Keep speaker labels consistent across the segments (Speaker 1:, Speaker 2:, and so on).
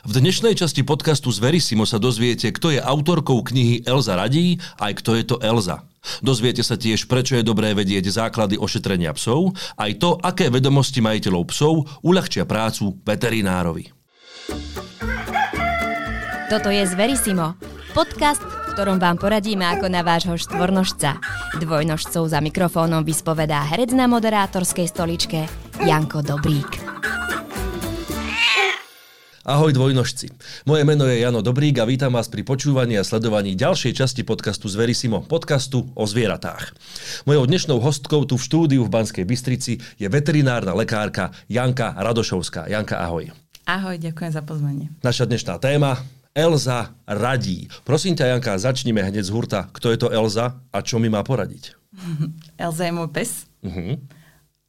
Speaker 1: V dnešnej časti podcastu z Verisimo sa dozviete, kto je autorkou knihy Elza radí, aj kto je to Elza. Dozviete sa tiež, prečo je dobré vedieť základy ošetrenia psov, aj to, aké vedomosti majiteľov psov uľahčia prácu veterinárovi.
Speaker 2: Toto je Zverisimo, podcast, v ktorom vám poradíme ako na vášho štvornožca. Dvojnožcov za mikrofónom vyspovedá herec na moderátorskej stoličke Janko Dobrík.
Speaker 1: Ahoj dvojnožci. Moje meno je Jano Dobrík a vítam vás pri počúvaní a sledovaní ďalšej časti podcastu z Verisimo, podcastu o zvieratách. Mojou dnešnou hostkou tu v štúdiu v Banskej Bystrici je veterinárna lekárka Janka Radošovská. Janka, ahoj.
Speaker 3: Ahoj, ďakujem za pozvanie.
Speaker 1: Naša dnešná téma Elza radí. Prosím ťa, Janka, začnime hneď z hurta. Kto je to Elza a čo mi má poradiť?
Speaker 3: Elza je môj pes. Uh-huh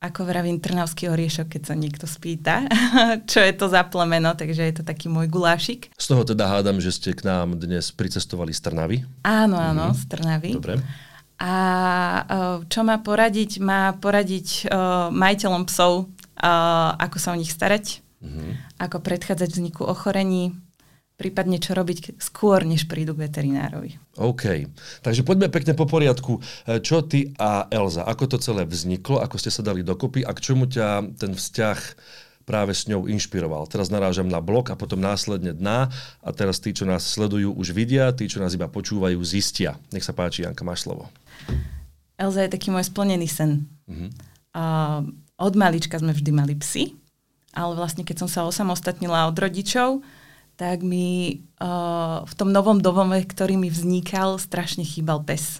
Speaker 3: ako vravím, trnavský oriešok, keď sa niekto spýta, čo je to za plemeno, takže je to taký môj gulášik.
Speaker 1: Z toho teda hádam, že ste k nám dnes pricestovali z Trnavy.
Speaker 3: Áno, áno, mm-hmm. z Trnavy.
Speaker 1: Dobre.
Speaker 3: A čo má poradiť? Má poradiť uh, majiteľom psov, uh, ako sa o nich starať, mm-hmm. ako predchádzať vzniku ochorení, prípadne čo robiť skôr, než prídu k veterinárovi.
Speaker 1: OK. Takže poďme pekne po poriadku. E, čo ty a Elza, ako to celé vzniklo, ako ste sa dali dokopy a k čomu ťa ten vzťah práve s ňou inšpiroval. Teraz narážam na blog a potom následne dna a teraz tí, čo nás sledujú, už vidia, tí, čo nás iba počúvajú, zistia. Nech sa páči, Janka, máš slovo.
Speaker 3: Elza je taký môj splnený sen. Uh-huh. Uh, od malička sme vždy mali psy, ale vlastne keď som sa osamostatnila od rodičov, tak mi uh, v tom novom domove, ktorý mi vznikal, strašne chýbal pes.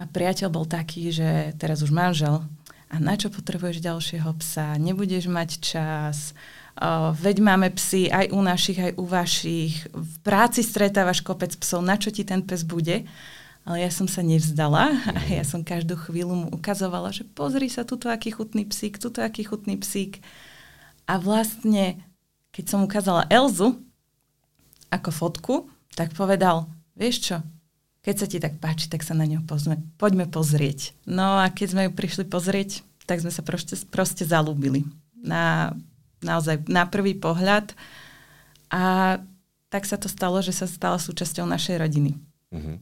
Speaker 3: A priateľ bol taký, že teraz už manžel, a na čo potrebuješ ďalšieho psa? Nebudeš mať čas, uh, veď máme psy aj u našich, aj u vašich. V práci stretávaš kopec psov, na čo ti ten pes bude? Ale ja som sa nevzdala a ja som každú chvíľu mu ukazovala, že pozri sa, tuto aký chutný psík, tuto aký chutný psík. A vlastne keď som ukázala Elzu ako fotku, tak povedal, vieš čo, keď sa ti tak páči, tak sa na ňu pozme, poďme pozrieť. No a keď sme ju prišli pozrieť, tak sme sa proste, proste zalúbili. Na, naozaj na prvý pohľad. A tak sa to stalo, že sa stala súčasťou našej rodiny. Uh-huh.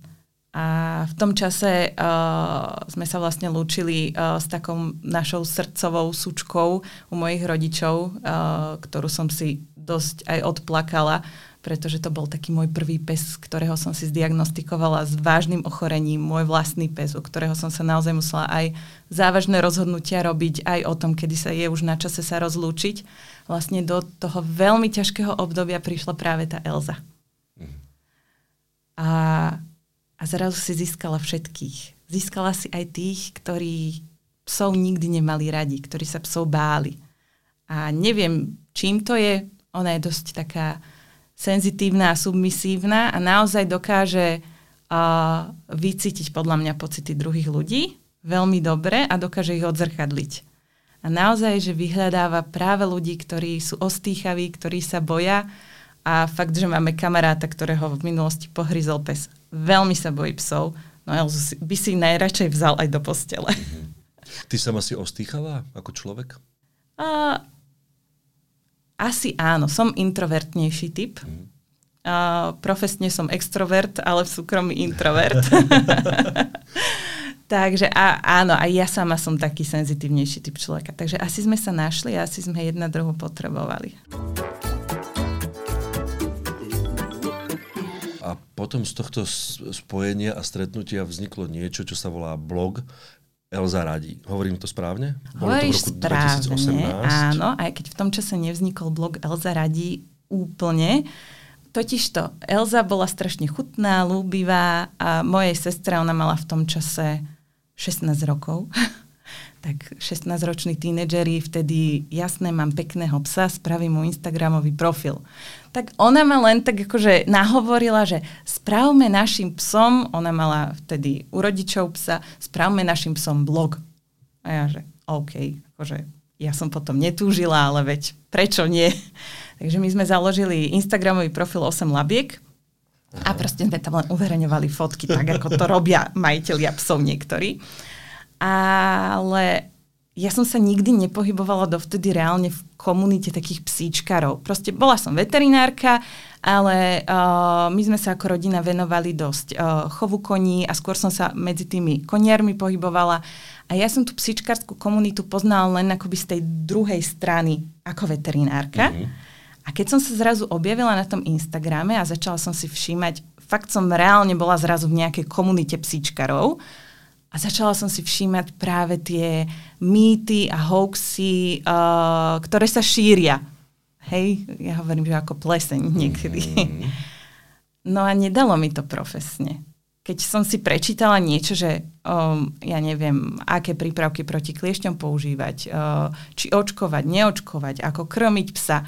Speaker 3: A v tom čase uh, sme sa vlastne lúčili uh, s takou našou srdcovou súčkou u mojich rodičov, uh, ktorú som si dosť aj odplakala, pretože to bol taký môj prvý pes, ktorého som si zdiagnostikovala s vážnym ochorením, môj vlastný pes, u ktorého som sa naozaj musela aj závažné rozhodnutia robiť, aj o tom, kedy sa je už na čase sa rozlúčiť. Vlastne do toho veľmi ťažkého obdobia prišla práve tá Elza. Mhm. A a zrazu si získala všetkých. Získala si aj tých, ktorí psov nikdy nemali radi, ktorí sa psov báli. A neviem, čím to je. Ona je dosť taká senzitívna a submisívna a naozaj dokáže uh, vycítiť podľa mňa pocity druhých ľudí veľmi dobre a dokáže ich odzrkadliť. A naozaj, že vyhľadáva práve ľudí, ktorí sú ostýchaví, ktorí sa boja a fakt, že máme kamaráta, ktorého v minulosti pohryzol pes veľmi sa bojí psov, no Elzu by si najradšej vzal aj do postele. Mm-hmm.
Speaker 1: Ty sama si ostýchala ako človek?
Speaker 3: Uh, asi áno, som introvertnejší typ. Uh, profesne som extrovert, ale v súkromí introvert. Takže a, áno, aj ja sama som taký senzitívnejší typ človeka. Takže asi sme sa našli a asi sme jedna druhu potrebovali.
Speaker 1: Potom z tohto spojenia a stretnutia vzniklo niečo, čo sa volá blog Elza radí. Hovorím to správne?
Speaker 3: Hovoríš to v roku správne, 2018? áno, aj keď v tom čase nevznikol blog Elza radí úplne, Totižto, Elza bola strašne chutná, lúbivá a mojej sestre, ona mala v tom čase 16 rokov. tak 16-roční tínedžeri, vtedy jasné, mám pekného psa, spravím mu Instagramový profil. Tak ona ma len tak akože nahovorila, že spravme našim psom, ona mala vtedy u rodičov psa, spravme našim psom blog. A ja, že OK, akože ja som potom netúžila, ale veď prečo nie? Takže my sme založili Instagramový profil 8 labiek, a proste sme tam len uverejňovali fotky, tak ako to robia majiteľia psov niektorí ale ja som sa nikdy nepohybovala dovtedy reálne v komunite takých psíčkarov. Proste bola som veterinárka, ale uh, my sme sa ako rodina venovali dosť uh, chovu koní a skôr som sa medzi tými koniarmi pohybovala. A ja som tú psíčkarskú komunitu poznala len akoby z tej druhej strany ako veterinárka. Mm-hmm. A keď som sa zrazu objavila na tom Instagrame a začala som si všímať, fakt som reálne bola zrazu v nejakej komunite psíčkarov, a začala som si všímať práve tie mýty a hoaxy, uh, ktoré sa šíria. Hej, ja hovorím, že ako pleseň niekedy. Mm. No a nedalo mi to profesne. Keď som si prečítala niečo, že um, ja neviem, aké prípravky proti kliešťom používať, uh, či očkovať, neočkovať, ako krmiť psa,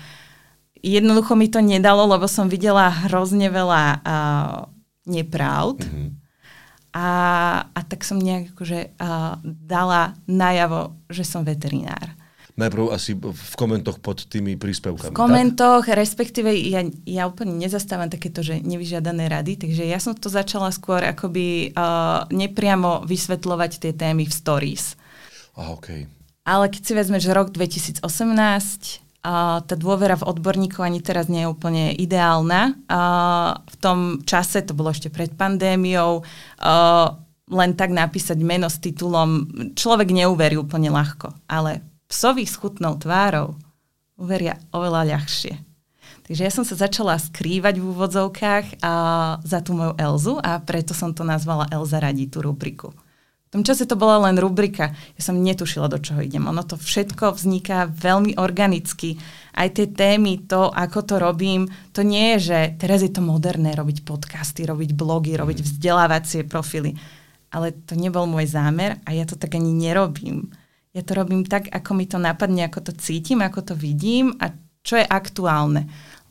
Speaker 3: jednoducho mi to nedalo, lebo som videla hrozne veľa uh, nepravd. Mm-hmm a, a tak som nejak akože, uh, dala najavo, že som veterinár.
Speaker 1: Najprv asi v komentoch pod tými príspevkami.
Speaker 3: V komentoch, tak? respektíve ja, ja úplne nezastávam takéto, že nevyžiadané rady, takže ja som to začala skôr akoby uh, nepriamo vysvetľovať tie témy v stories.
Speaker 1: Ah, okay.
Speaker 3: Ale keď si vezmeš rok 2018, tá dôvera v odborníkov ani teraz nie je úplne ideálna. A v tom čase, to bolo ešte pred pandémiou, a len tak napísať meno s titulom človek neuverí úplne ľahko, ale psovi s chutnou tvárou uveria oveľa ľahšie. Takže ja som sa začala skrývať v úvodzovkách a za tú moju Elzu a preto som to nazvala Elza radí tú rubriku. V tom čase to bola len rubrika. Ja som netušila, do čoho idem. Ono to všetko vzniká veľmi organicky. Aj tie témy, to, ako to robím, to nie je, že teraz je to moderné robiť podcasty, robiť blogy, robiť mhm. vzdelávacie profily. Ale to nebol môj zámer a ja to tak ani nerobím. Ja to robím tak, ako mi to napadne, ako to cítim, ako to vidím a čo je aktuálne.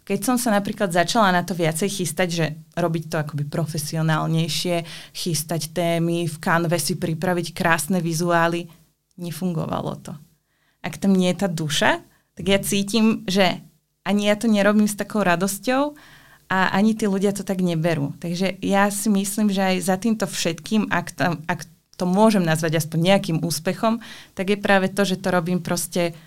Speaker 3: Keď som sa napríklad začala na to viacej chystať, že robiť to akoby profesionálnejšie, chystať témy, v kanve si pripraviť krásne vizuály, nefungovalo to. Ak tam nie je tá duša, tak ja cítim, že ani ja to nerobím s takou radosťou a ani tí ľudia to tak neberú. Takže ja si myslím, že aj za týmto všetkým, ak, tam, ak to môžem nazvať aspoň nejakým úspechom, tak je práve to, že to robím proste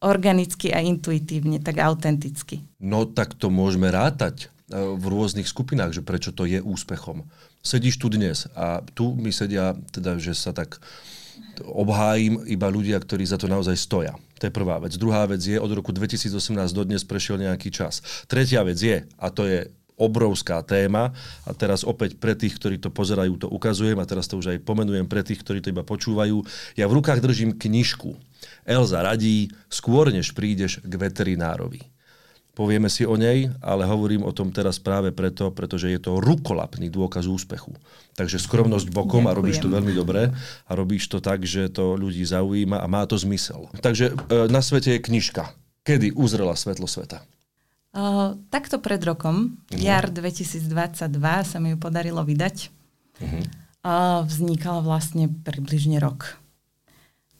Speaker 3: organicky a intuitívne, tak autenticky.
Speaker 1: No tak to môžeme rátať e, v rôznych skupinách, že prečo to je úspechom. Sedíš tu dnes a tu mi sedia, teda, že sa tak obhájim iba ľudia, ktorí za to naozaj stoja. To je prvá vec. Druhá vec je, od roku 2018 do dnes prešiel nejaký čas. Tretia vec je, a to je obrovská téma a teraz opäť pre tých, ktorí to pozerajú, to ukazujem a teraz to už aj pomenujem pre tých, ktorí to iba počúvajú. Ja v rukách držím knižku. Elza radí skôr, než prídeš k veterinárovi. Povieme si o nej, ale hovorím o tom teraz práve preto, pretože je to rukolapný dôkaz úspechu. Takže skromnosť bokom Ďakujem. a robíš to veľmi dobre a robíš to tak, že to ľudí zaujíma a má to zmysel. Takže e, na svete je knižka. Kedy uzrela svetlo sveta?
Speaker 3: Uh, takto pred rokom, uh-huh. jar 2022, sa mi ju podarilo vydať. Uh-huh. Uh, vznikala vlastne približne rok.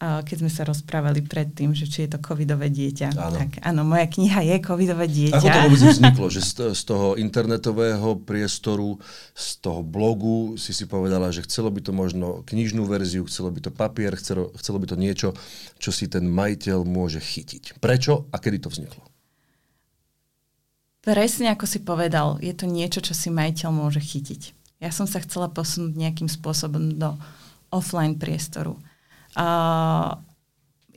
Speaker 3: Keď sme sa rozprávali predtým, že či je to covidové dieťa. Áno. Tak áno, moja kniha je covidové dieťa.
Speaker 1: Ako to vôbec vzniklo? Že z, z toho internetového priestoru, z toho blogu si si povedala, že chcelo by to možno knižnú verziu, chcelo by to papier, chcelo, chcelo by to niečo, čo si ten majiteľ môže chytiť. Prečo a kedy to vzniklo?
Speaker 3: Presne ako si povedal, je to niečo, čo si majiteľ môže chytiť. Ja som sa chcela posunúť nejakým spôsobom do offline priestoru. Uh,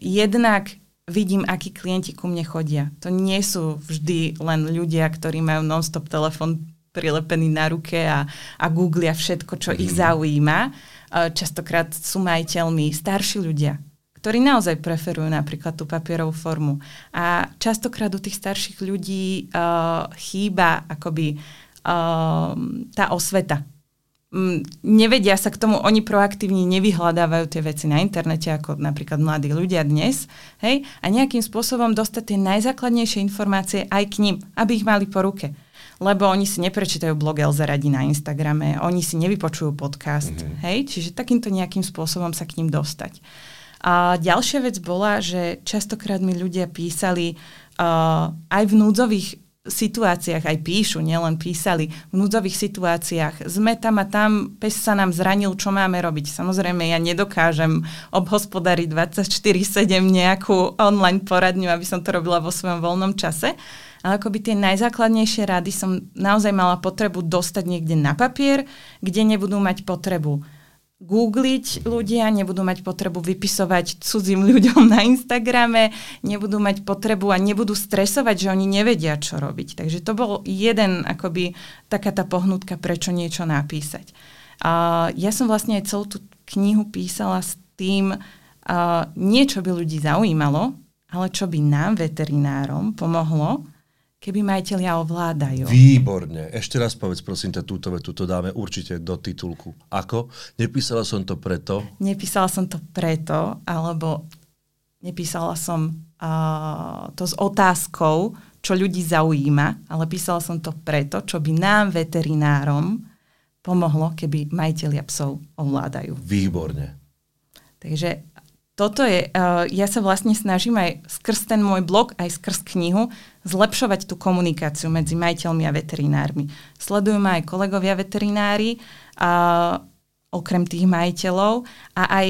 Speaker 3: jednak vidím, akí klienti ku mne chodia. To nie sú vždy len ľudia, ktorí majú non-stop telefon prilepený na ruke a, a googlia všetko, čo ich mhm. zaujíma. Uh, častokrát sú majiteľmi starší ľudia, ktorí naozaj preferujú napríklad tú papierovú formu. A častokrát u tých starších ľudí uh, chýba akoby uh, tá osveta. Nevedia sa k tomu, oni proaktívne nevyhľadávajú tie veci na internete, ako napríklad mladí ľudia dnes, hej, a nejakým spôsobom dostať tie najzákladnejšie informácie aj k ním, aby ich mali po ruke lebo oni si neprečítajú blog Elza Radi na Instagrame, oni si nevypočujú podcast, mm-hmm. hej, čiže takýmto nejakým spôsobom sa k ním dostať. A ďalšia vec bola, že častokrát mi ľudia písali uh, aj v núdzových situáciách aj píšu, nielen písali, v núdzových situáciách. Sme tam a tam, pes sa nám zranil, čo máme robiť. Samozrejme, ja nedokážem obhospodariť 24-7 nejakú online poradňu, aby som to robila vo svojom voľnom čase. Ale akoby tie najzákladnejšie rady som naozaj mala potrebu dostať niekde na papier, kde nebudú mať potrebu googliť ľudia, nebudú mať potrebu vypisovať cudzím ľuďom na Instagrame, nebudú mať potrebu a nebudú stresovať, že oni nevedia, čo robiť. Takže to bol jeden, akoby taká tá pohnutka, prečo niečo napísať. A ja som vlastne aj celú tú knihu písala s tým, a niečo by ľudí zaujímalo, ale čo by nám, veterinárom, pomohlo, keby majiteľia ovládajú.
Speaker 1: Výborne. Ešte raz povedz, prosím ťa, túto vetu, to dáme určite do titulku. Ako? Nepísala som to preto?
Speaker 3: Nepísala som to preto, alebo nepísala som uh, to s otázkou, čo ľudí zaujíma, ale písala som to preto, čo by nám, veterinárom, pomohlo, keby majiteľia psov ovládajú.
Speaker 1: Výborne.
Speaker 3: Takže toto je, uh, ja sa vlastne snažím aj skrz ten môj blog, aj skrz knihu, zlepšovať tú komunikáciu medzi majiteľmi a veterinármi. Sledujú ma aj kolegovia veterinári, uh, okrem tých majiteľov a aj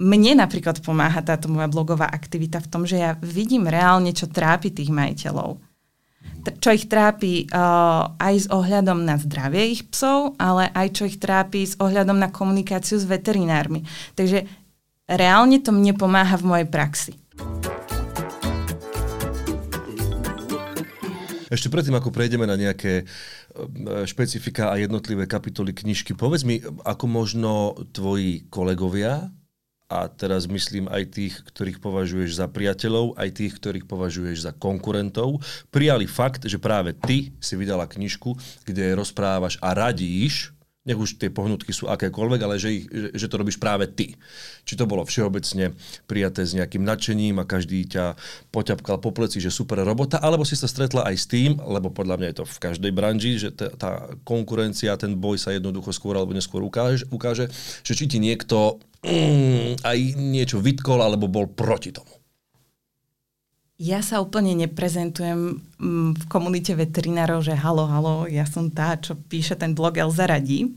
Speaker 3: mne napríklad pomáha táto moja blogová aktivita v tom, že ja vidím reálne, čo trápi tých majiteľov. Čo ich trápi uh, aj s ohľadom na zdravie ich psov, ale aj čo ich trápi s ohľadom na komunikáciu s veterinármi. Takže reálne to mne pomáha v mojej praxi.
Speaker 1: Ešte predtým, ako prejdeme na nejaké e, špecifika a jednotlivé kapitoly knižky, povedz mi, ako možno tvoji kolegovia, a teraz myslím aj tých, ktorých považuješ za priateľov, aj tých, ktorých považuješ za konkurentov, prijali fakt, že práve ty si vydala knižku, kde rozprávaš a radíš nech už tie pohnutky sú akékoľvek, ale že, ich, že, že to robíš práve ty. Či to bolo všeobecne prijaté s nejakým nadšením a každý ťa poťapkal po pleci, že super robota, alebo si sa stretla aj s tým, lebo podľa mňa je to v každej branži, že tá, tá konkurencia, ten boj sa jednoducho skôr alebo neskôr ukáže, ukáže že či ti niekto mm, aj niečo vytkol alebo bol proti tomu.
Speaker 3: Ja sa úplne neprezentujem mm, v komunite veterinárov, že halo, halo, ja som tá, čo píše ten blog Elza radí.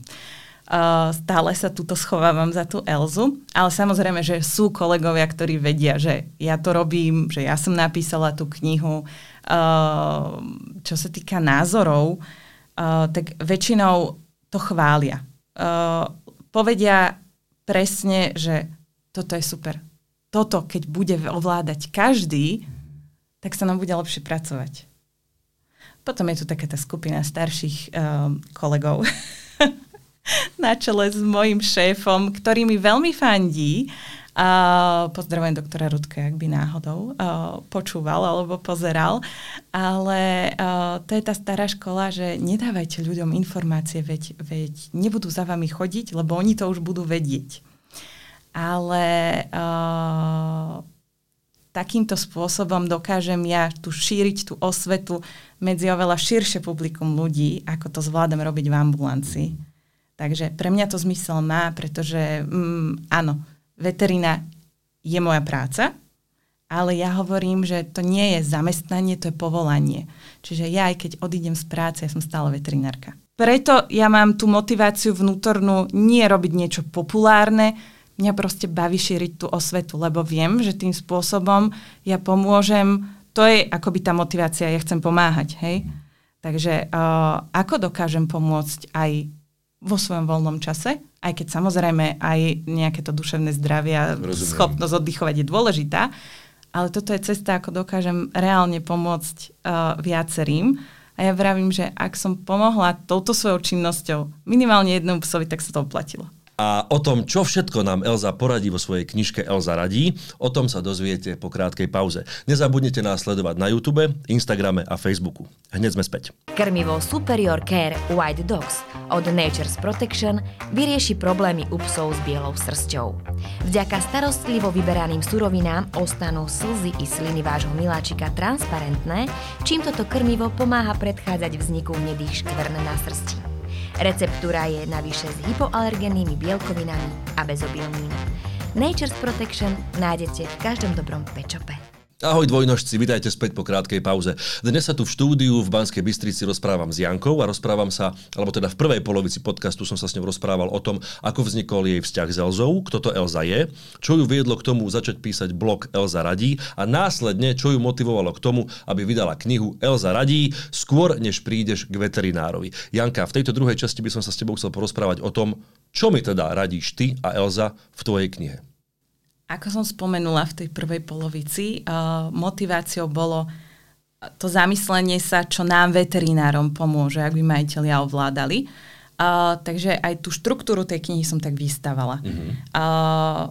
Speaker 3: Uh, stále sa tuto schovávam za tú Elzu, ale samozrejme, že sú kolegovia, ktorí vedia, že ja to robím, že ja som napísala tú knihu. Uh, čo sa týka názorov, uh, tak väčšinou to chvália. Uh, povedia presne, že toto je super. Toto, keď bude ovládať každý, tak sa nám bude lepšie pracovať. Potom je tu taká tá skupina starších um, kolegov na čele s mojim šéfom, ktorý mi veľmi fandí. Uh, pozdravujem doktora Rudka, ak by náhodou uh, počúval alebo pozeral. Ale uh, to je tá stará škola, že nedávajte ľuďom informácie, veď, veď nebudú za vami chodiť, lebo oni to už budú vedieť. Ale uh, takýmto spôsobom dokážem ja tu šíriť tú osvetu medzi oveľa širšie publikum ľudí, ako to zvládam robiť v ambulancii. Takže pre mňa to zmysel má, pretože mm, áno, veterina je moja práca, ale ja hovorím, že to nie je zamestnanie, to je povolanie. Čiže ja aj keď odídem z práce, ja som stále veterinárka. Preto ja mám tú motiváciu vnútornú nie robiť niečo populárne, mňa proste baví šíriť tú osvetu, lebo viem, že tým spôsobom ja pomôžem, to je akoby tá motivácia, ja chcem pomáhať, hej. Takže uh, ako dokážem pomôcť aj vo svojom voľnom čase, aj keď samozrejme aj nejaké to duševné zdravie a Rozumiem. schopnosť oddychovať je dôležitá, ale toto je cesta, ako dokážem reálne pomôcť uh, viacerým. A ja vravím, že ak som pomohla touto svojou činnosťou minimálne jednému psovi, tak sa to oplatilo.
Speaker 1: A o tom, čo všetko nám Elza poradí vo svojej knižke Elza radí, o tom sa dozviete po krátkej pauze. Nezabudnite nás sledovať na YouTube, Instagrame a Facebooku. Hneď sme späť.
Speaker 2: Krmivo Superior Care White Dogs od Nature's Protection vyrieši problémy u psov s bielou srsťou. Vďaka starostlivo vyberaným surovinám ostanú slzy i sliny vášho miláčika transparentné, čím toto krmivo pomáha predchádzať vzniku hnedých škvrn na srsti. Receptúra je navyše s hypoalergennými bielkovinami a bezobilným. Nature's Protection nájdete v každom dobrom pečope.
Speaker 1: Ahoj dvojnožci, vitajte späť po krátkej pauze. Dnes sa tu v štúdiu v Banskej Bystrici rozprávam s Jankou a rozprávam sa, alebo teda v prvej polovici podcastu som sa s ňou rozprával o tom, ako vznikol jej vzťah s Elzou, kto to Elza je, čo ju viedlo k tomu začať písať blog Elza radí a následne, čo ju motivovalo k tomu, aby vydala knihu Elza radí skôr, než prídeš k veterinárovi. Janka, v tejto druhej časti by som sa s tebou chcel porozprávať o tom, čo mi teda radíš ty a Elza v tvojej knihe.
Speaker 3: Ako som spomenula v tej prvej polovici, uh, motiváciou bolo to zamyslenie sa, čo nám veterinárom pomôže, ak by majiteľia ovládali. Uh, takže aj tú štruktúru tej knihy som tak vystavala. Mm-hmm. Uh,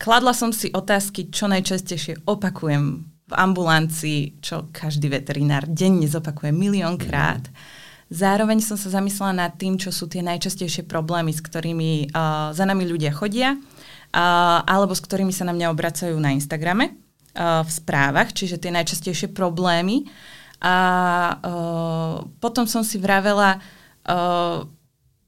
Speaker 3: kladla som si otázky, čo najčastejšie opakujem v ambulancii, čo každý veterinár denne zopakuje miliónkrát. Mm-hmm. Zároveň som sa zamyslela nad tým, čo sú tie najčastejšie problémy, s ktorými uh, za nami ľudia chodia alebo s ktorými sa na mňa obracajú na Instagrame v správach, čiže tie najčastejšie problémy. A uh, potom som si vravela, uh,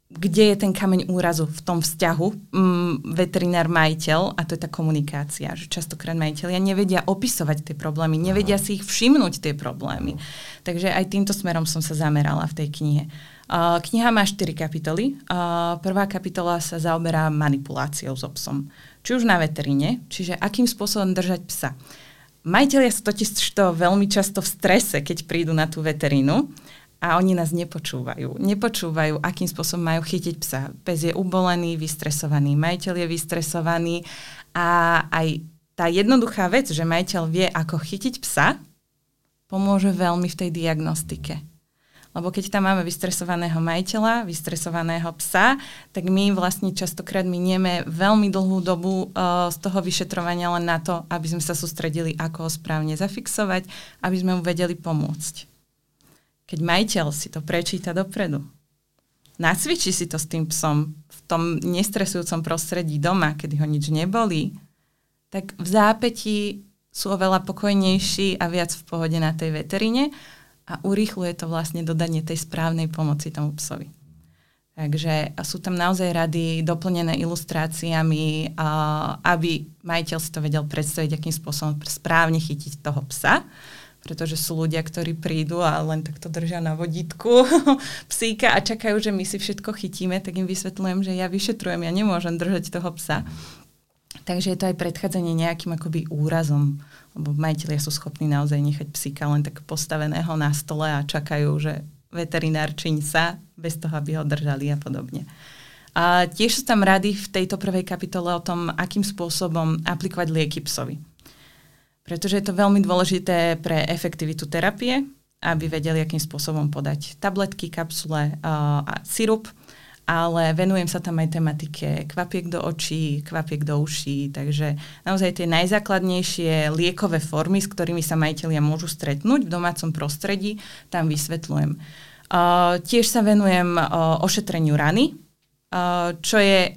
Speaker 3: kde je ten kameň úrazu v tom vzťahu um, veterinár-majiteľ a to je tá komunikácia, že častokrát majiteľia nevedia opisovať tie problémy, nevedia si ich všimnúť tie problémy. Takže aj týmto smerom som sa zamerala v tej knihe. Kniha má 4 kapitoly. Uh, prvá kapitola sa zaoberá manipuláciou s so psom. Či už na veteríne, čiže akým spôsobom držať psa. Majiteľia sú totiž to veľmi často v strese, keď prídu na tú veterínu a oni nás nepočúvajú. Nepočúvajú, akým spôsobom majú chytiť psa. Pes je ubolený, vystresovaný, majiteľ je vystresovaný a aj tá jednoduchá vec, že majiteľ vie, ako chytiť psa, pomôže veľmi v tej diagnostike. Lebo keď tam máme vystresovaného majiteľa, vystresovaného psa, tak my vlastne častokrát minieme veľmi dlhú dobu uh, z toho vyšetrovania len na to, aby sme sa sústredili, ako ho správne zafixovať, aby sme mu vedeli pomôcť. Keď majiteľ si to prečíta dopredu, nacvičí si to s tým psom v tom nestresujúcom prostredí doma, kedy ho nič nebolí, tak v zápätí sú oveľa pokojnejší a viac v pohode na tej veterine a urýchluje to vlastne dodanie tej správnej pomoci tomu psovi. Takže sú tam naozaj rady doplnené ilustráciami, aby majiteľ si to vedel predstaviť, akým spôsobom správne chytiť toho psa, pretože sú ľudia, ktorí prídu a len takto držia na vodítku psíka a čakajú, že my si všetko chytíme, tak im vysvetľujem, že ja vyšetrujem, ja nemôžem držať toho psa. Takže je to aj predchádzanie nejakým akoby úrazom lebo majiteľia sú schopní naozaj nechať psíka len tak postaveného na stole a čakajú, že veterinár čiň sa, bez toho, aby ho držali a podobne. A tiež sú tam rady v tejto prvej kapitole o tom, akým spôsobom aplikovať lieky psovi. Pretože je to veľmi dôležité pre efektivitu terapie, aby vedeli, akým spôsobom podať tabletky, kapsule a sirup ale venujem sa tam aj tematike kvapiek do očí, kvapiek do uší, takže naozaj tie najzákladnejšie liekové formy, s ktorými sa majiteľia môžu stretnúť v domácom prostredí, tam vysvetľujem. Uh, tiež sa venujem uh, ošetreniu rany, uh, čo je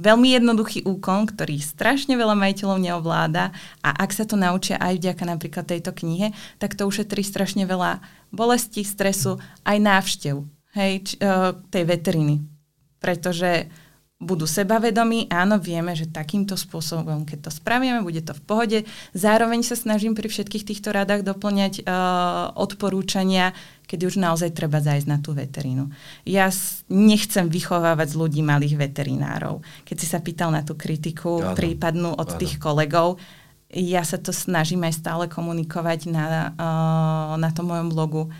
Speaker 3: veľmi jednoduchý úkon, ktorý strašne veľa majiteľov neovláda a ak sa to naučia aj vďaka napríklad tejto knihe, tak to ušetrí strašne veľa bolesti, stresu, aj návštev hej, č, uh, tej veteriny. Pretože budú sebavedomí, áno, vieme, že takýmto spôsobom, keď to spravíme, bude to v pohode. Zároveň sa snažím pri všetkých týchto radách doplňať uh, odporúčania, keď už naozaj treba zajsť na tú veterínu. Ja nechcem vychovávať z ľudí malých veterinárov. Keď si sa pýtal na tú kritiku áno. prípadnú od áno. tých kolegov, ja sa to snažím aj stále komunikovať na, uh, na tom mojom blogu uh,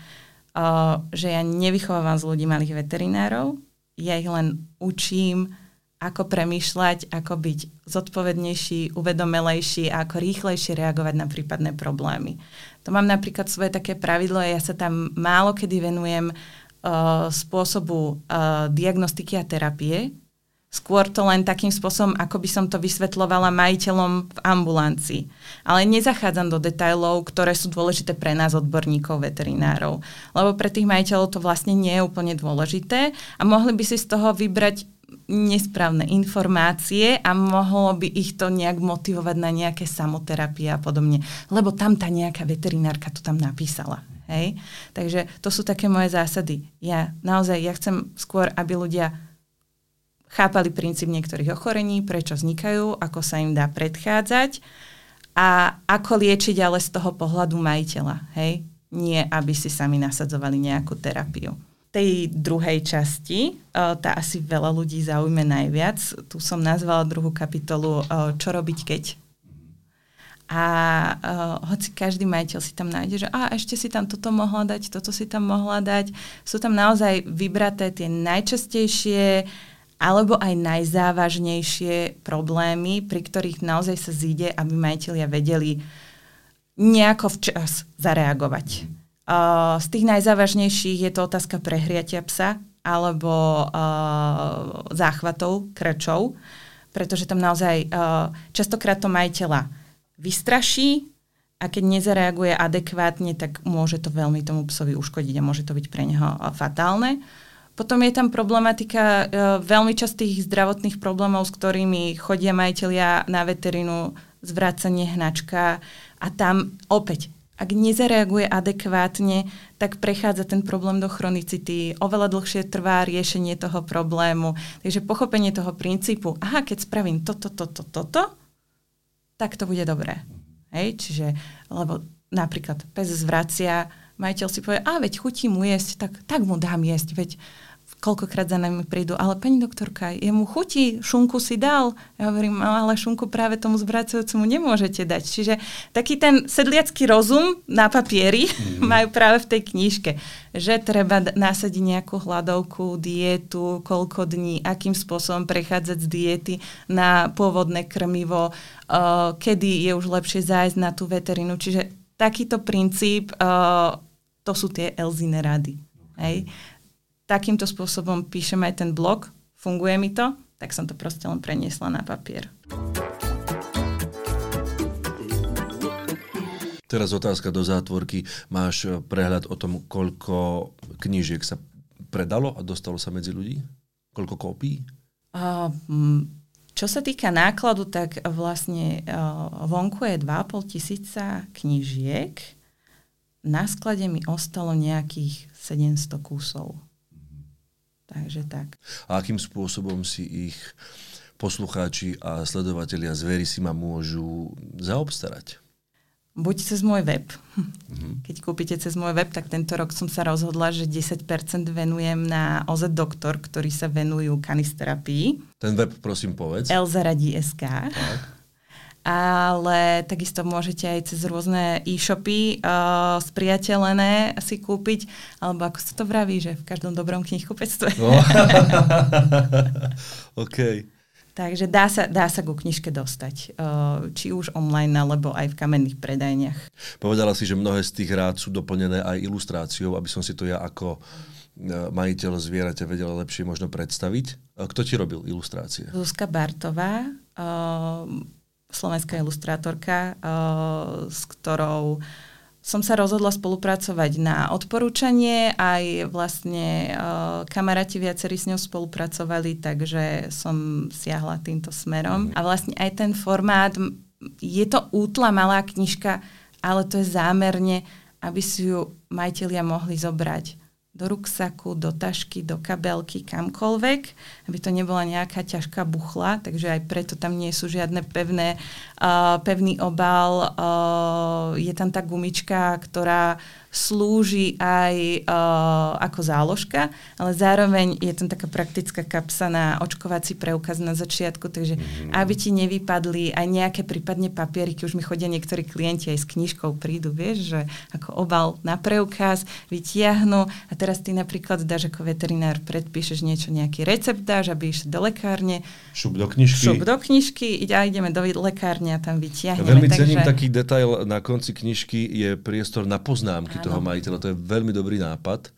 Speaker 3: že ja nevychovávam z ľudí malých veterinárov, ja ich len učím, ako premýšľať, ako byť zodpovednejší, uvedomelejší a ako rýchlejšie reagovať na prípadné problémy. To mám napríklad svoje také pravidlo, ja sa tam málo kedy venujem uh, spôsobu uh, diagnostiky a terapie, Skôr to len takým spôsobom, ako by som to vysvetlovala majiteľom v ambulancii. Ale nezachádzam do detajlov, ktoré sú dôležité pre nás, odborníkov, veterinárov. Lebo pre tých majiteľov to vlastne nie je úplne dôležité a mohli by si z toho vybrať nesprávne informácie a mohlo by ich to nejak motivovať na nejaké samoterapie a podobne. Lebo tam tá nejaká veterinárka to tam napísala. Hej? Takže to sú také moje zásady. Ja naozaj, ja chcem skôr, aby ľudia chápali princíp niektorých ochorení, prečo vznikajú, ako sa im dá predchádzať a ako liečiť ale z toho pohľadu majiteľa, hej? Nie, aby si sami nasadzovali nejakú terapiu. Tej druhej časti, tá asi veľa ľudí zaujme najviac, tu som nazvala druhú kapitolu Čo robiť keď? A uh, hoci každý majiteľ si tam nájde, že a ešte si tam toto mohla dať, toto si tam mohla dať, sú tam naozaj vybraté tie najčastejšie alebo aj najzávažnejšie problémy, pri ktorých naozaj sa zíde, aby majiteľia vedeli nejako včas zareagovať. Uh, z tých najzávažnejších je to otázka prehriatia psa alebo uh, záchvatov, krčov, pretože tam naozaj uh, častokrát to majiteľa vystraší a keď nezareaguje adekvátne, tak môže to veľmi tomu psovi uškodiť a môže to byť pre neho fatálne. Potom je tam problematika e, veľmi častých zdravotných problémov, s ktorými chodia majiteľia na veterinu, zvrácanie hnačka a tam opäť, ak nezareaguje adekvátne, tak prechádza ten problém do chronicity, oveľa dlhšie trvá riešenie toho problému. Takže pochopenie toho princípu, aha, keď spravím toto, toto, toto, tak to bude dobré. Hej? Čiže, lebo napríklad pes zvracia, majiteľ si povie, a veď chutí mu jesť, tak, tak mu dám jesť, veď koľkokrát za nami prídu, ale pani doktorka, jemu chutí, šunku si dal. Ja hovorím, no, ale šunku práve tomu zvracujúcemu nemôžete dať. Čiže taký ten sedliacký rozum na papieri mm. majú práve v tej knižke, že treba nasadiť nejakú hladovku, dietu, koľko dní, akým spôsobom prechádzať z diety na pôvodné krmivo, uh, kedy je už lepšie zájsť na tú veterinu. Čiže takýto princíp, uh, to sú tie Elzine rady. Hej? Takýmto spôsobom píšem aj ten blog, funguje mi to, tak som to proste len preniesla na papier.
Speaker 1: Teraz otázka do zátvorky. Máš eh, prehľad o tom, koľko knížiek sa predalo a dostalo sa medzi ľudí? Koľko kópií?
Speaker 3: Uh, čo sa týka nákladu, tak vlastne uh, vonku je 2,5 tisíca knížiek. Na sklade mi ostalo nejakých 700 kusov. Takže tak.
Speaker 1: A akým spôsobom si ich poslucháči a sledovatelia zvery si ma môžu zaobstarať?
Speaker 3: Buď cez môj web. Mm-hmm. Keď kúpite cez môj web, tak tento rok som sa rozhodla, že 10% venujem na OZ Doktor, ktorí sa venujú kanisterapii.
Speaker 1: Ten web prosím povedz.
Speaker 3: Elzaradí.sk. Tak ale takisto môžete aj cez rôzne e-shopy uh, spriateľené si kúpiť, alebo ako sa to vraví, že v každom dobrom knihkupectve. No.
Speaker 1: OK.
Speaker 3: Takže dá sa, dá sa ku knižke dostať, uh, či už online, alebo aj v kamenných predajniach.
Speaker 1: Povedala si, že mnohé z tých rád sú doplnené aj ilustráciou, aby som si to ja ako uh, majiteľ zvieraťa vedela lepšie možno predstaviť. Kto ti robil ilustrácie?
Speaker 3: Zuzka Bartová. Uh, slovenská ilustrátorka, uh, s ktorou som sa rozhodla spolupracovať na odporúčanie, aj vlastne uh, kamaráti viacerí s ňou spolupracovali, takže som siahla týmto smerom. A vlastne aj ten formát, je to útla malá knižka, ale to je zámerne, aby si ju majiteľia mohli zobrať do ruksaku, do tašky, do kabelky, kamkoľvek, aby to nebola nejaká ťažká buchla, takže aj preto tam nie sú žiadne pevné, uh, pevný obal. Uh, je tam tá gumička, ktorá slúži aj uh, ako záložka, ale zároveň je tam taká praktická kapsa na očkovací preukaz na začiatku, takže mm. aby ti nevypadli aj nejaké prípadne papieriky, už mi chodia niektorí klienti aj s knižkou prídu, vieš, že ako obal na preukaz vytiahnu a teraz ty napríklad dáš ako veterinár, predpíšeš niečo, nejaký recept dáš, aby išli do lekárne.
Speaker 1: Šup do knižky.
Speaker 3: Šup do knižky, a ideme do lekárne a tam vytiahneme.
Speaker 1: Ja veľmi takže... cením taký detail na konci knižky, je priestor na poznámky toho majiteľa. To je veľmi dobrý nápad,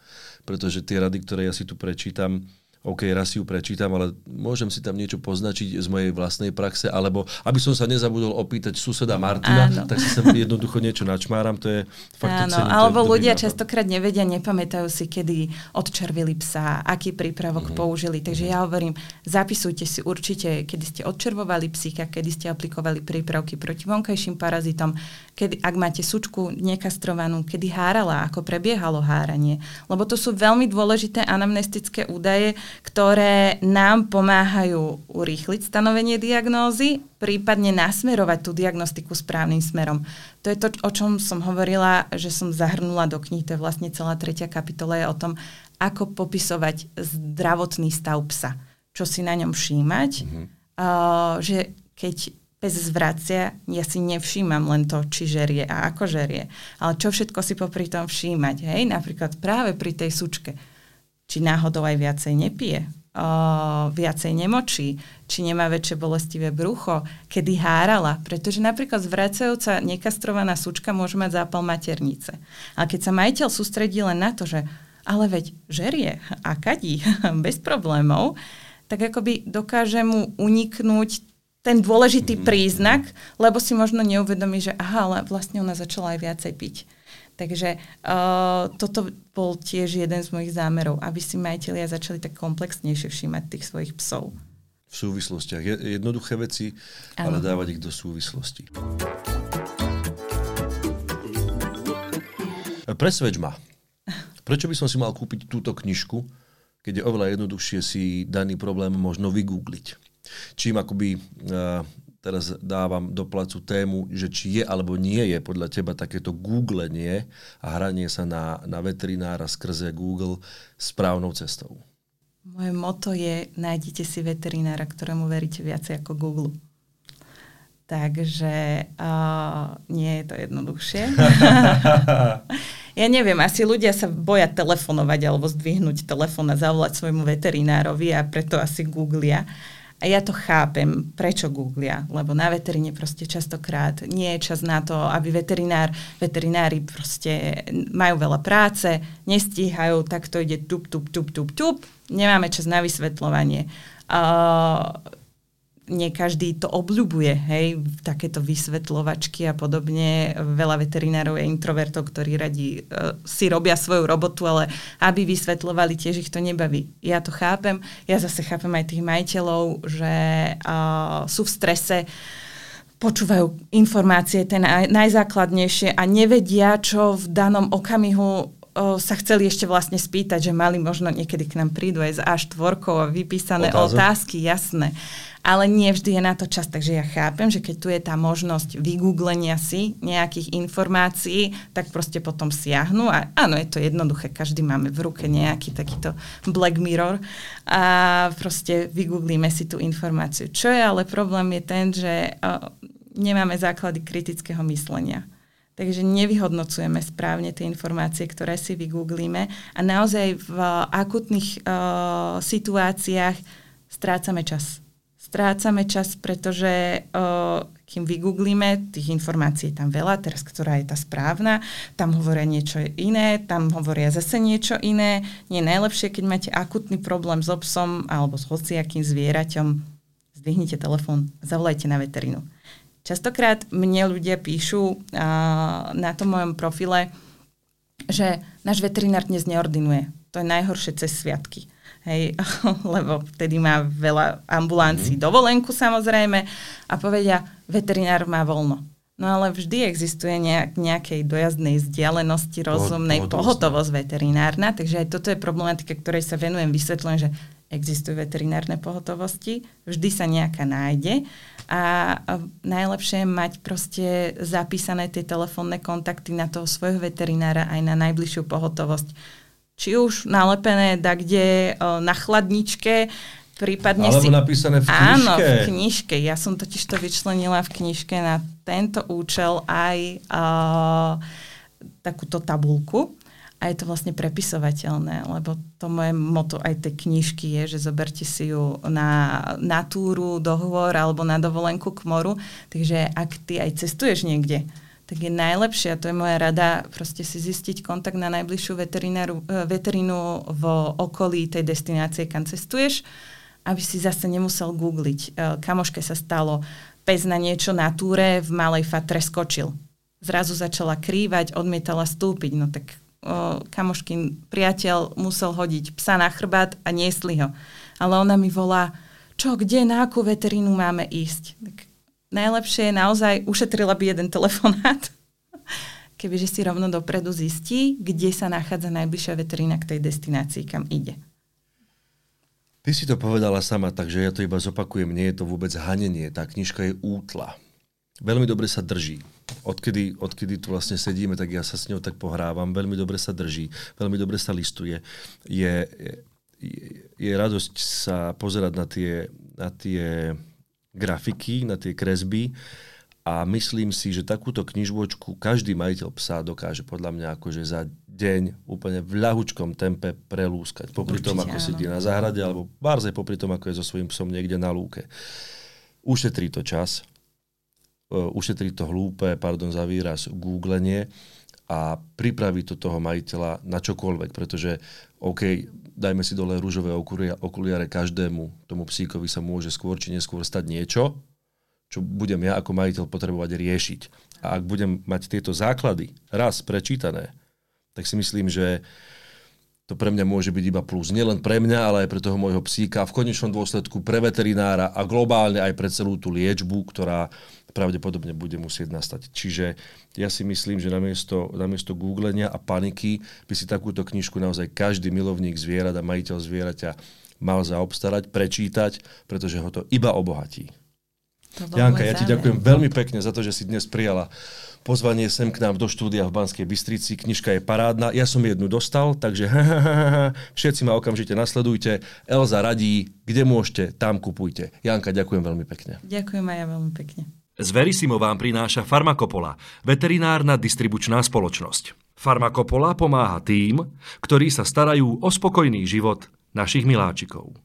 Speaker 1: pretože tie rady, ktoré ja si tu prečítam, OK, raz si ju prečítam, ale môžem si tam niečo poznačiť z mojej vlastnej praxe, alebo aby som sa nezabudol opýtať suseda Martina, Áno. tak si sa jednoducho niečo načmáram, to je fakt
Speaker 3: Áno, alebo to ľudia nápad. častokrát nevedia, nepamätajú si, kedy odčervili psa, aký prípravok mm-hmm. použili. Takže mm-hmm. ja hovorím, zapisujte si určite, kedy ste odčervovali psíka, kedy ste aplikovali prípravky proti vonkajším parazitom, kedy, ak máte sučku nekastrovanú, kedy hárala, ako prebiehalo háranie. Lebo to sú veľmi dôležité anamnestické údaje, ktoré nám pomáhajú urýchliť stanovenie diagnózy, prípadne nasmerovať tú diagnostiku správnym smerom. To je to, o čom som hovorila, že som zahrnula do knihy, to je vlastne celá tretia kapitola je o tom, ako popisovať zdravotný stav psa. Čo si na ňom všímať, mm-hmm. uh, že keď pes zvracia, ja si nevšímam len to, či žerie a ako žerie, ale čo všetko si popri tom všímať. Hej? Napríklad práve pri tej sučke. Či náhodou aj viacej nepije, uh, viacej nemočí, či nemá väčšie bolestivé brucho, kedy hárala. Pretože napríklad zvracajúca nekastrovaná sučka môže mať zápal maternice. Ale keď sa majiteľ sústredí len na to, že ale veď žerie a kadí bez problémov, tak akoby dokáže mu uniknúť ten dôležitý mm-hmm. príznak, lebo si možno neuvedomí, že aha, ale vlastne ona začala aj viacej piť. Takže uh, toto bol tiež jeden z mojich zámerov, aby si majiteľia začali tak komplexnejšie všímať tých svojich psov.
Speaker 1: V súvislostiach. Jednoduché veci, ano. ale dávať ich do súvislosti. Presvedč ma. Prečo by som si mal kúpiť túto knižku, keď je oveľa jednoduchšie si daný problém možno vygoogliť? Čím akoby uh, teraz dávam do placu tému, že či je alebo nie je podľa teba takéto googlenie a hranie sa na, na veterinára skrze Google správnou cestou.
Speaker 3: Moje moto je, nájdite si veterinára, ktorému veríte viacej ako Google. Takže uh, nie je to jednoduchšie. ja neviem, asi ľudia sa boja telefonovať alebo zdvihnúť telefón a zavolať svojmu veterinárovi a preto asi googlia. A ja to chápem, prečo googlia, lebo na veteríne proste častokrát nie je čas na to, aby veterinár, veterinári proste majú veľa práce, nestíhajú, tak to ide tup, tup, tup, tup, tup, nemáme čas na vysvetľovanie. Uh, nie každý to obľubuje, hej, takéto vysvetľovačky a podobne. Veľa veterinárov je introvertov, ktorí radi uh, si robia svoju robotu, ale aby vysvetľovali, tiež ich to nebaví. Ja to chápem, ja zase chápem aj tých majiteľov, že uh, sú v strese, počúvajú informácie, tie naj, najzákladnejšie a nevedia, čo v danom okamihu uh, sa chceli ešte vlastne spýtať, že mali možno niekedy k nám prídu aj z A4 a vypísané Otázok. otázky, jasné ale nie vždy je na to čas. Takže ja chápem, že keď tu je tá možnosť vygooglenia si nejakých informácií, tak proste potom siahnu a áno, je to jednoduché, každý máme v ruke nejaký takýto Black Mirror a proste vygooglíme si tú informáciu. Čo je ale problém je ten, že uh, nemáme základy kritického myslenia. Takže nevyhodnocujeme správne tie informácie, ktoré si vygooglíme a naozaj v akutných uh, situáciách strácame čas strácame čas, pretože uh, kým vygooglíme, tých informácií je tam veľa, teraz ktorá je tá správna, tam hovoria niečo iné, tam hovoria zase niečo iné. Nie je najlepšie, keď máte akutný problém s obsom alebo s hociakým zvieraťom, zdvihnite telefón, zavolajte na veterinu. Častokrát mne ľudia píšu uh, na tom mojom profile, že náš veterinár dnes neordinuje. To je najhoršie cez sviatky hej, lebo vtedy má veľa ambulancií mm. dovolenku samozrejme a povedia, veterinár má voľno. No ale vždy existuje nejak, nejakej dojazdnej vzdialenosti rozumnej pohotovosť, pohotovosť veterinárna, takže aj toto je problematika, ktorej sa venujem, vysvetľujem, že existujú veterinárne pohotovosti, vždy sa nejaká nájde a najlepšie je mať proste zapísané tie telefónne kontakty na toho svojho veterinára aj na najbližšiu pohotovosť či už nalepené da kde na chladničke, prípadne
Speaker 1: Alebo
Speaker 3: si...
Speaker 1: napísané v
Speaker 3: knižke. Áno, v knižke. Ja som totiž to vyčlenila v knižke na tento účel aj uh, takúto tabulku. A je to vlastne prepisovateľné, lebo to moje moto aj tej knižky je, že zoberte si ju na, na túru, dohovor alebo na dovolenku k moru. Takže ak ty aj cestuješ niekde, tak je najlepšie, a to je moja rada, proste si zistiť kontakt na najbližšiu e, veterínu v okolí tej destinácie, kam cestuješ, aby si zase nemusel googliť. E, kamoške sa stalo, pes na niečo na túre v malej fatre skočil. Zrazu začala krývať, odmietala stúpiť, no tak kamoškin priateľ musel hodiť psa na chrbát a niesli ho. Ale ona mi volá, čo, kde, na akú veterínu máme ísť? Tak najlepšie je naozaj, ušetrila by jeden telefonát, kebyže si rovno dopredu zistí, kde sa nachádza najbližšia veterína k tej destinácii, kam ide.
Speaker 1: Ty si to povedala sama, takže ja to iba zopakujem. Nie je to vôbec hanenie. Tá knižka je útla. Veľmi dobre sa drží. Odkedy, odkedy tu vlastne sedíme, tak ja sa s ňou tak pohrávam. Veľmi dobre sa drží. Veľmi dobre sa listuje. Je, je, je radosť sa pozerať na tie, na tie grafiky, na tie kresby a myslím si, že takúto knižbočku každý majiteľ psa dokáže podľa mňa akože za deň úplne v ľahučkom tempe prelúskať. Popri Určite, tom, ako áno. sedí na záhrade, alebo barzej popri tom, ako je so svojím psom niekde na lúke. Ušetrí to čas, e, ušetrí to hlúpe, pardon za výraz, googlenie a pripraví to toho majiteľa na čokoľvek, pretože OK, dajme si dole rúžové okuliare každému, tomu psíkovi sa môže skôr či neskôr stať niečo, čo budem ja ako majiteľ potrebovať riešiť. A ak budem mať tieto základy raz prečítané, tak si myslím, že to pre mňa môže byť iba plus. Nielen pre mňa, ale aj pre toho môjho psíka, v konečnom dôsledku pre veterinára a globálne aj pre celú tú liečbu, ktorá pravdepodobne bude musieť nastať. Čiže ja si myslím, že namiesto, namiesto googlenia a paniky by si takúto knižku naozaj každý milovník zvierat a majiteľ zvieraťa mal zaobstarať, prečítať, pretože ho to iba obohatí. Janka, ja ti ďakujem veľmi pekne za to, že si dnes prijala pozvanie sem k nám do štúdia v Banskej Bystrici. Knižka je parádna. Ja som jednu dostal, takže všetci ma okamžite nasledujte. Elza radí, kde môžete, tam kupujte. Janka, ďakujem veľmi pekne.
Speaker 3: Ďakujem aj ja veľmi pekne.
Speaker 1: Z Verisimo vám prináša Farmakopola, veterinárna distribučná spoločnosť. Farmakopola pomáha tým, ktorí sa starajú o spokojný život našich miláčikov.